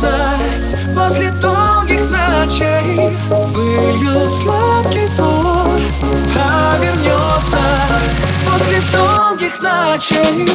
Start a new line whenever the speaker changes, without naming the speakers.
все После долгих ночей. Былью сладкий сон А вернется после долгих ночей.